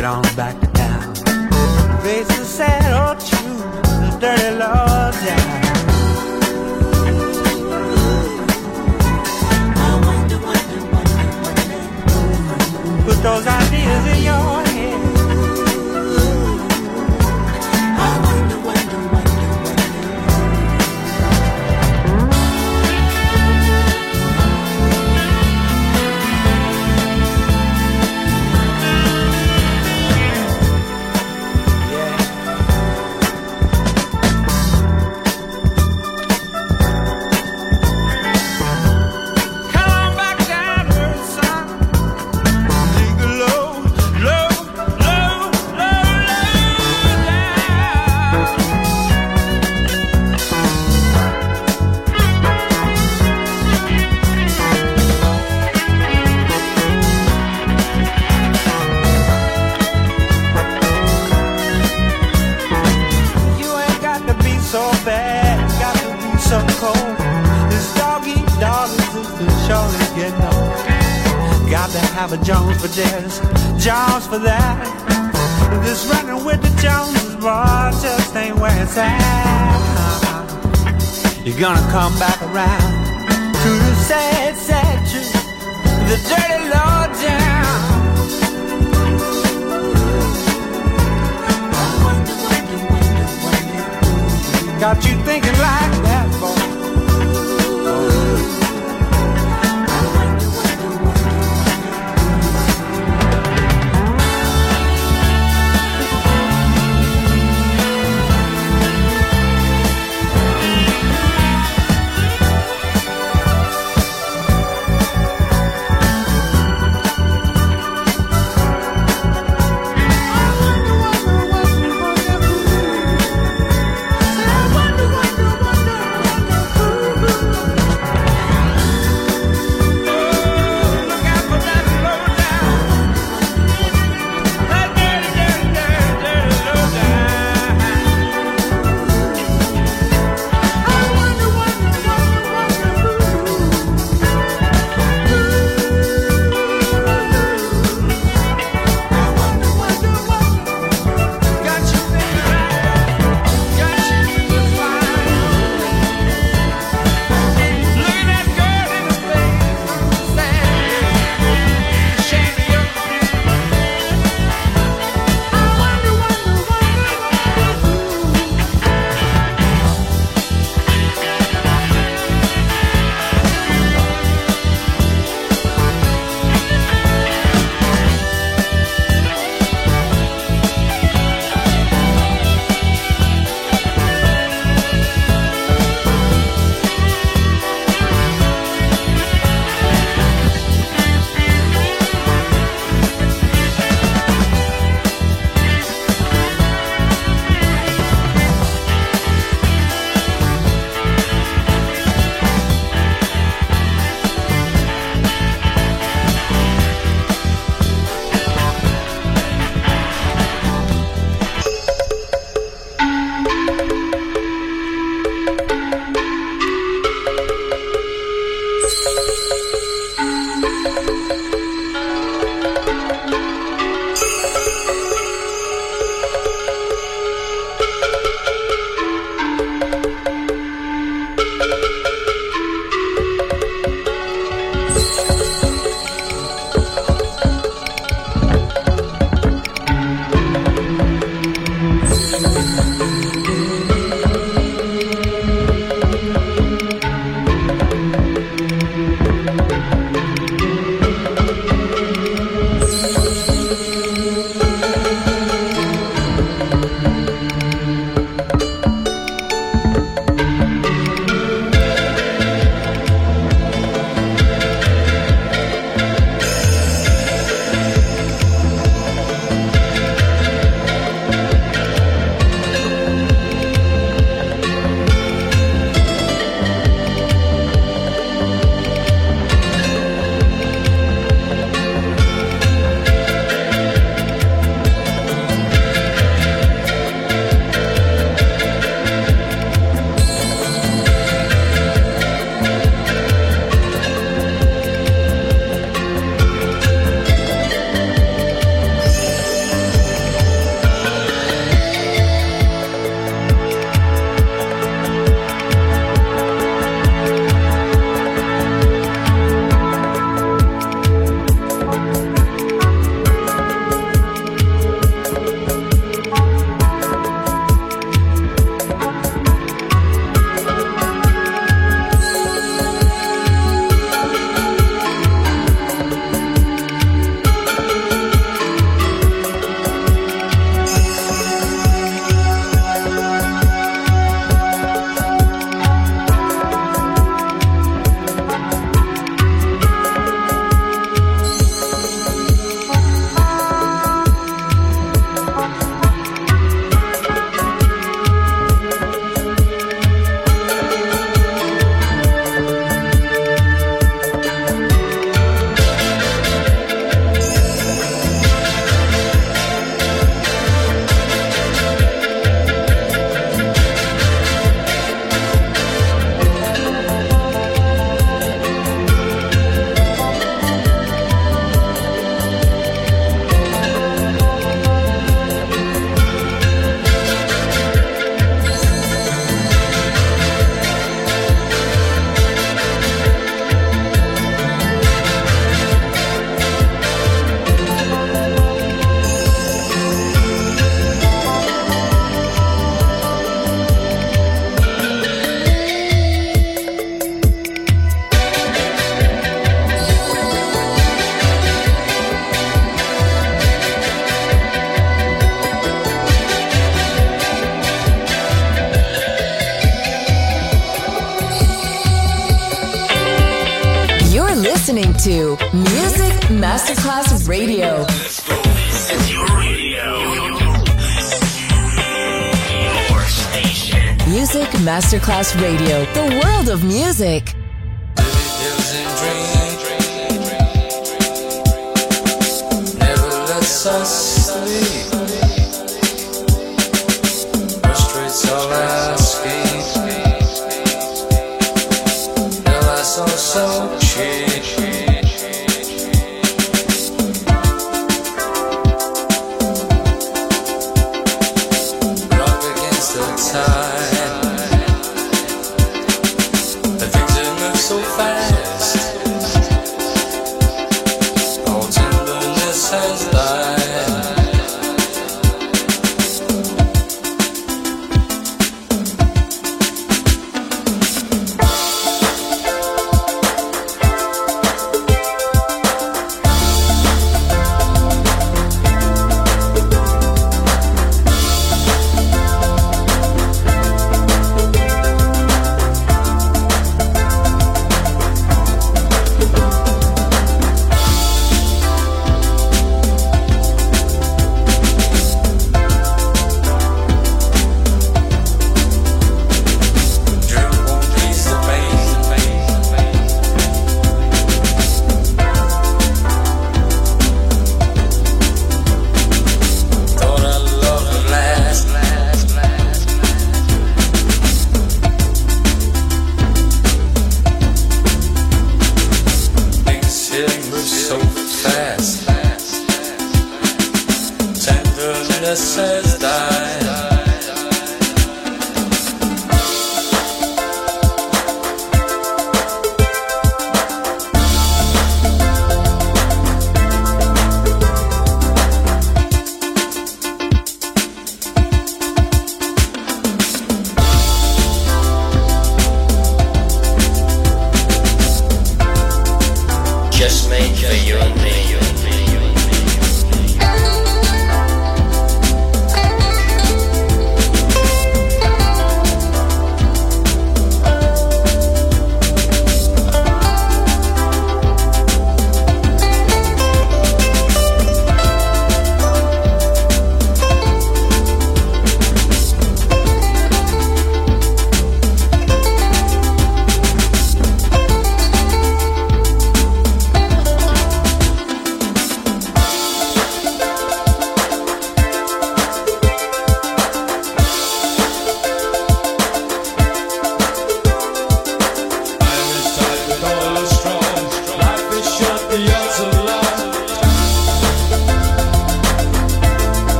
get on back to town. Face the sad old truth, the dirty law down. Put those ideas in your You're gonna come back around to the sad, sad truth, the dirty law down. Got you thinking like that. Radio, the world of music. Never lets us sleep. Streets all